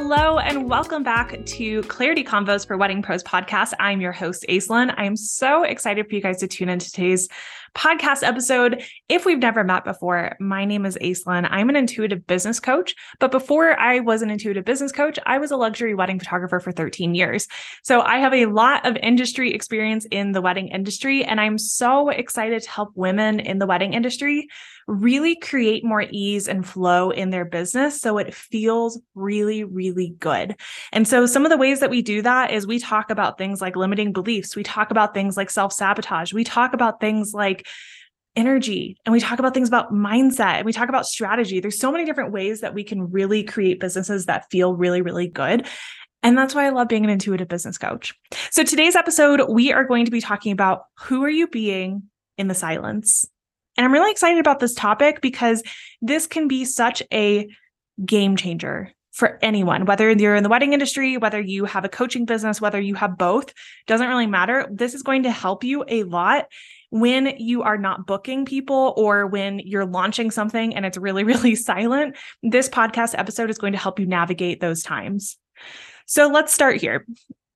Hello, and welcome back to Clarity Convos for Wedding Pros podcast. I'm your host, Aislinn. I'm so excited for you guys to tune in today's podcast episode. If we've never met before, my name is Aislinn. I'm an intuitive business coach. But before I was an intuitive business coach, I was a luxury wedding photographer for 13 years. So I have a lot of industry experience in the wedding industry. And I'm so excited to help women in the wedding industry really create more ease and flow in their business so it feels really, really good. And so, some of the ways that we do that is we talk about things like limiting beliefs, we talk about things like self sabotage, we talk about things like energy and we talk about things about mindset and we talk about strategy. There's so many different ways that we can really create businesses that feel really, really good. And that's why I love being an intuitive business coach. So today's episode, we are going to be talking about who are you being in the silence? And I'm really excited about this topic because this can be such a game changer for anyone, whether you're in the wedding industry, whether you have a coaching business, whether you have both, doesn't really matter. This is going to help you a lot when you are not booking people or when you're launching something and it's really, really silent. This podcast episode is going to help you navigate those times. So let's start here.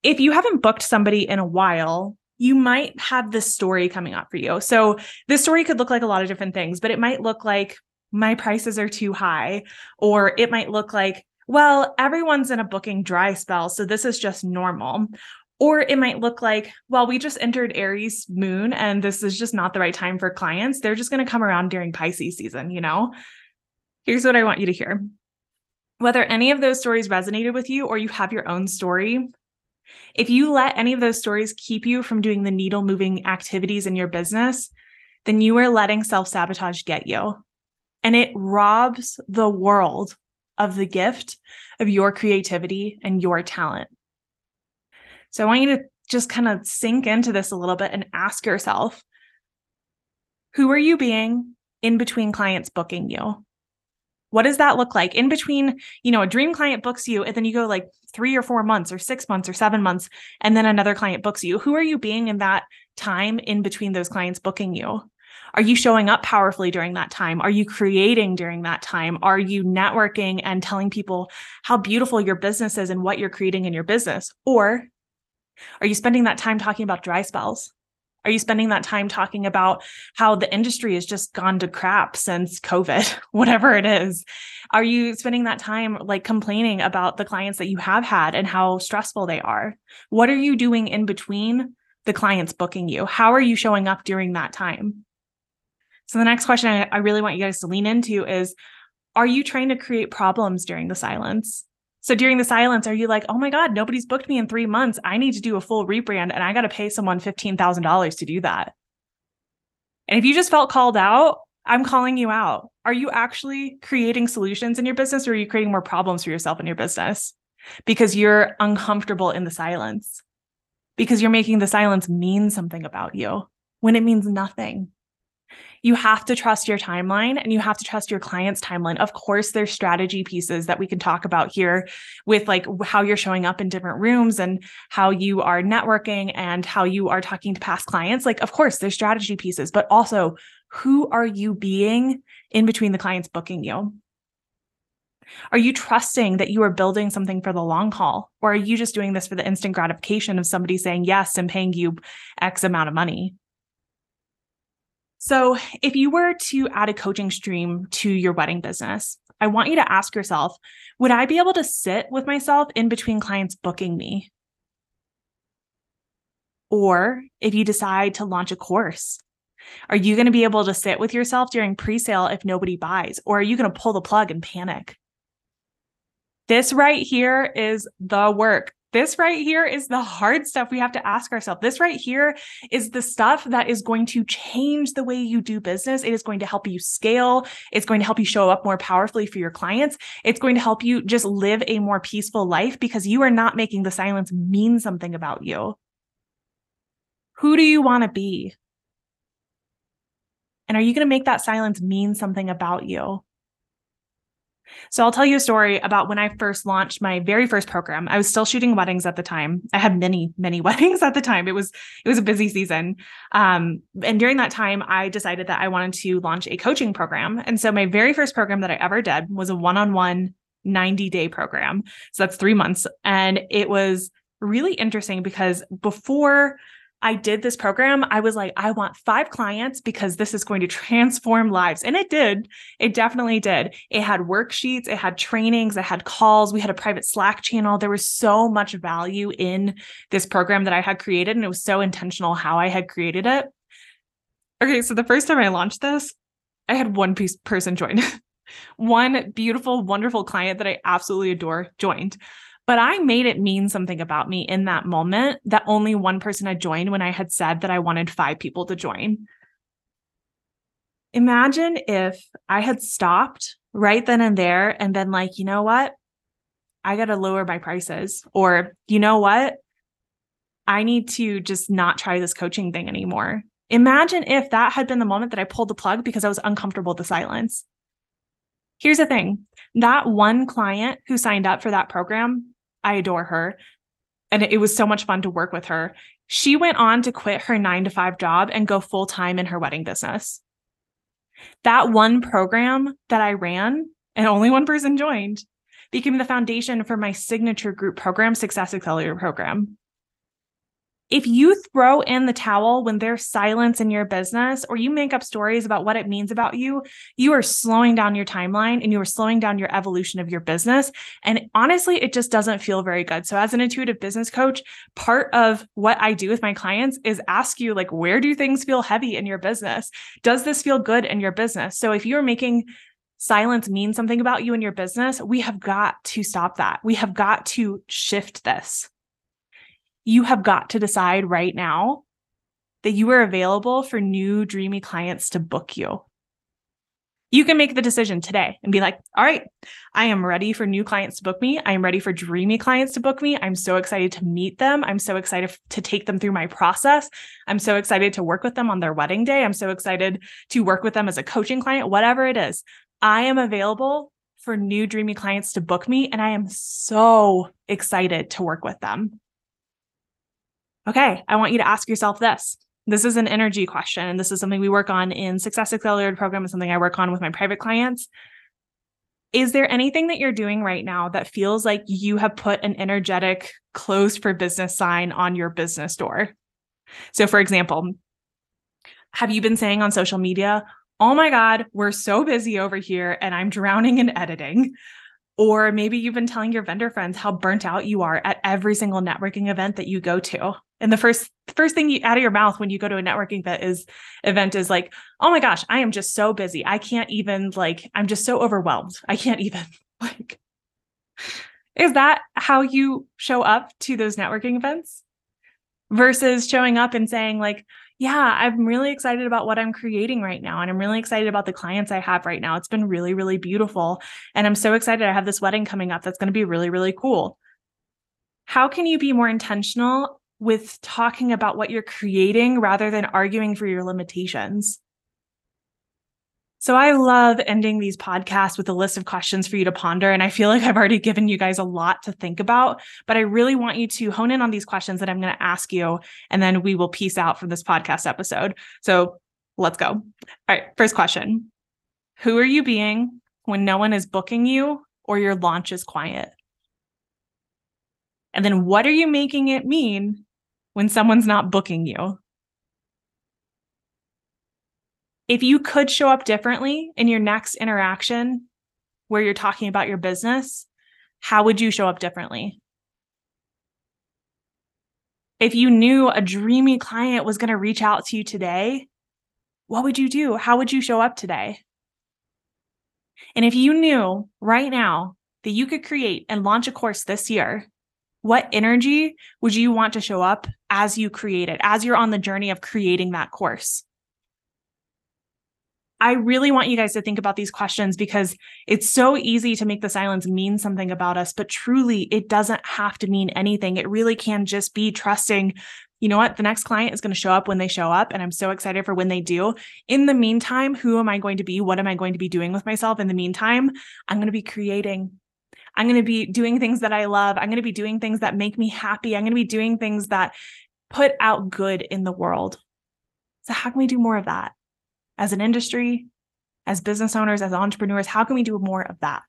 If you haven't booked somebody in a while, you might have this story coming up for you. So this story could look like a lot of different things, but it might look like my prices are too high, or it might look like, well, everyone's in a booking dry spell. So this is just normal. Or it might look like, well, we just entered Aries moon and this is just not the right time for clients. They're just going to come around during Pisces season, you know? Here's what I want you to hear. Whether any of those stories resonated with you or you have your own story, if you let any of those stories keep you from doing the needle moving activities in your business, then you are letting self sabotage get you. And it robs the world of the gift of your creativity and your talent. So I want you to just kind of sink into this a little bit and ask yourself who are you being in between clients booking you? What does that look like in between, you know, a dream client books you and then you go like three or four months or six months or seven months, and then another client books you? Who are you being in that time in between those clients booking you? Are you showing up powerfully during that time? Are you creating during that time? Are you networking and telling people how beautiful your business is and what you're creating in your business? Or are you spending that time talking about dry spells? Are you spending that time talking about how the industry has just gone to crap since COVID, whatever it is? Are you spending that time like complaining about the clients that you have had and how stressful they are? What are you doing in between the clients booking you? How are you showing up during that time? So, the next question I, really want you guys to lean into is Are you trying to create problems during the silence? So during the silence, are you like, oh my God, nobody's booked me in three months. I need to do a full rebrand and I got to pay someone $15,000 to do that. And if you just felt called out, I'm calling you out. Are you actually creating solutions in your business or are you creating more problems for yourself in your business? Because you're uncomfortable in the silence, because you're making the silence mean something about you when it means nothing you have to trust your timeline and you have to trust your client's timeline. Of course, there's strategy pieces that we can talk about here with like how you're showing up in different rooms and how you are networking and how you are talking to past clients. Like, of course, there's strategy pieces, but also who are you being in between the clients booking you? Are you trusting that you are building something for the long haul? Or are you just doing this for the instant gratification of somebody saying yes and paying you X amount of money? So, if you were to add a coaching stream to your wedding business, I want you to ask yourself would I be able to sit with myself in between clients booking me? Or if you decide to launch a course, are you going to be able to sit with yourself during pre sale if nobody buys? Or are you going to pull the plug and panic? This right here is the work. This right here is the hard stuff we have to ask ourselves. This right here is the stuff that is going to change the way you do business. It is going to help you scale. It's going to help you show up more powerfully for your clients. It's going to help you just live a more peaceful life because you are not making the silence mean something about you. Who do you want to be? And are you going to make that silence mean something about you? So I'll tell you a story about when I first launched my very first program. I was still shooting weddings at the time. I had many, many weddings at the time. It was it was a busy season. Um, and during that time, I decided that I wanted to launch a coaching program. And so my very first program that I ever did was a one-on-one 90 day program. So that's three months. And it was really interesting because before I did this program, I was like, I want five clients because this is going to transform lives. And it did. It definitely did. It had worksheets, it had trainings, it had calls, we had a private Slack channel. There was so much value in this program that I had created, and it was so intentional how I had created it. Okay, so the first time I launched this, I had one piece person join. one beautiful, wonderful client that I absolutely adore joined. But I made it mean something about me in that moment that only one person had joined when I had said that I wanted five people to join. Imagine if I had stopped right then and there and been like, you know what? I got to lower my prices. Or, you know what? I need to just not try this coaching thing anymore. Imagine if that had been the moment that I pulled the plug because I was uncomfortable with the silence. Here's the thing that one client who signed up for that program I adore her. And it was so much fun to work with her. She went on to quit her nine to five job and go full time in her wedding business. That one program that I ran and only one person joined became the foundation for my signature group program, Success Accelerator program if you throw in the towel when there's silence in your business or you make up stories about what it means about you, you are slowing down your timeline and you are slowing down your evolution of your business. And honestly, it just doesn't feel very good. So, as an intuitive business coach, part of what I do with my clients is ask you, like, where do things feel heavy in your business? Does this feel good in your business? So, if you're making silence mean something about you and your business, we have got to stop that. We have got to shift this you have got to decide right now that you are available for new dreamy clients to book you. You can make the decision today and be like, all right, I am ready for new clients to book me. I am ready for dreamy clients to book me. I'm so excited to meet them. I'm so excited to take them through my process. I'm so excited to work with them on their wedding day. I'm so excited to work with them as a coaching client, whatever it is. I am available for new dreamy clients to book me. And I am so excited to work with them okay, I want you to ask yourself this. This is an energy question. And this is something we work on in Success Accelerator program and something I work on with my private clients. Is there anything that you're doing right now that feels like you have put an energetic closed for business sign on your business door? So, for example, have you been saying on social media, oh my God, we're so busy over here and I'm drowning in editing? Or maybe you've been telling your vendor friends how burnt out you are at every single networking event that you go to. And the first first thing you out of your mouth when you go to a networking event is event is like, "Oh my gosh, I am just so busy. I can't even like I'm just so overwhelmed. I can't even like Is that how you show up to those networking events? Versus showing up and saying like, yeah, I'm really excited about what I'm creating right now. And I'm really excited about the clients I have right now. It's been really, really beautiful. And I'm so excited. I have this wedding coming up that's going to be really, really cool. How can you be more intentional with talking about what you're creating rather than arguing for your limitations? So I love ending these podcasts with a list of questions for you to ponder. And I feel like I've already given you guys a lot to think about, but I really want you to hone in on these questions that I'm going to ask you. And then we will piece out from this podcast episode. So let's go. All right. First question Who are you being when no one is booking you or your launch is quiet? And then what are you making it mean when someone's not booking you? if you could show up differently in your next interaction where you're talking about your business, how would you show up differently? If you knew a dreamy client was going to reach out to you today, what would you do? How would you show up today? And if you knew right now that you could create and launch a course this year, what energy would you want to show up as you create it, as you're on the journey of creating that course? I really want you guys to think about these questions because it's so easy to make the silence mean something about us, but truly it doesn't have to mean anything. It really can just be trusting, you know what, the next client is going to show up when they show up. And I'm so excited for when they do. In the meantime, who am I going to be? What am I going to be doing with myself? In the meantime, I'm going to be creating. I'm going to be doing things that I love. I'm going to be doing things that make me happy. I'm going to be doing things that put out good in the world. So, how can we do more of that? as an industry, as business owners, as entrepreneurs? How can we do more of that?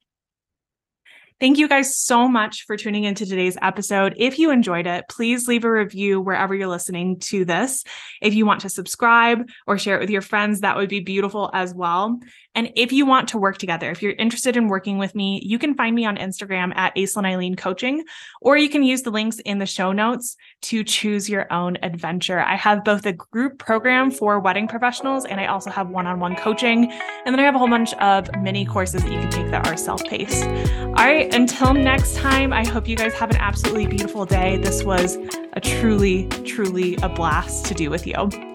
Thank you guys so much for tuning into today's episode. If you enjoyed it, please leave a review wherever you're listening to this. If you want to subscribe or share it with your friends, that would be beautiful as well. And if you want to work together, if you're interested in working with me, you can find me on Instagram at Aislinn Eileen Coaching, or you can use the links in the show notes to choose your own adventure. I have both a group program for wedding professionals, and I also have one on one coaching. And then I have a whole bunch of mini courses that you can take that are self paced. All right, until next time, I hope you guys have an absolutely beautiful day. This was a truly, truly a blast to do with you.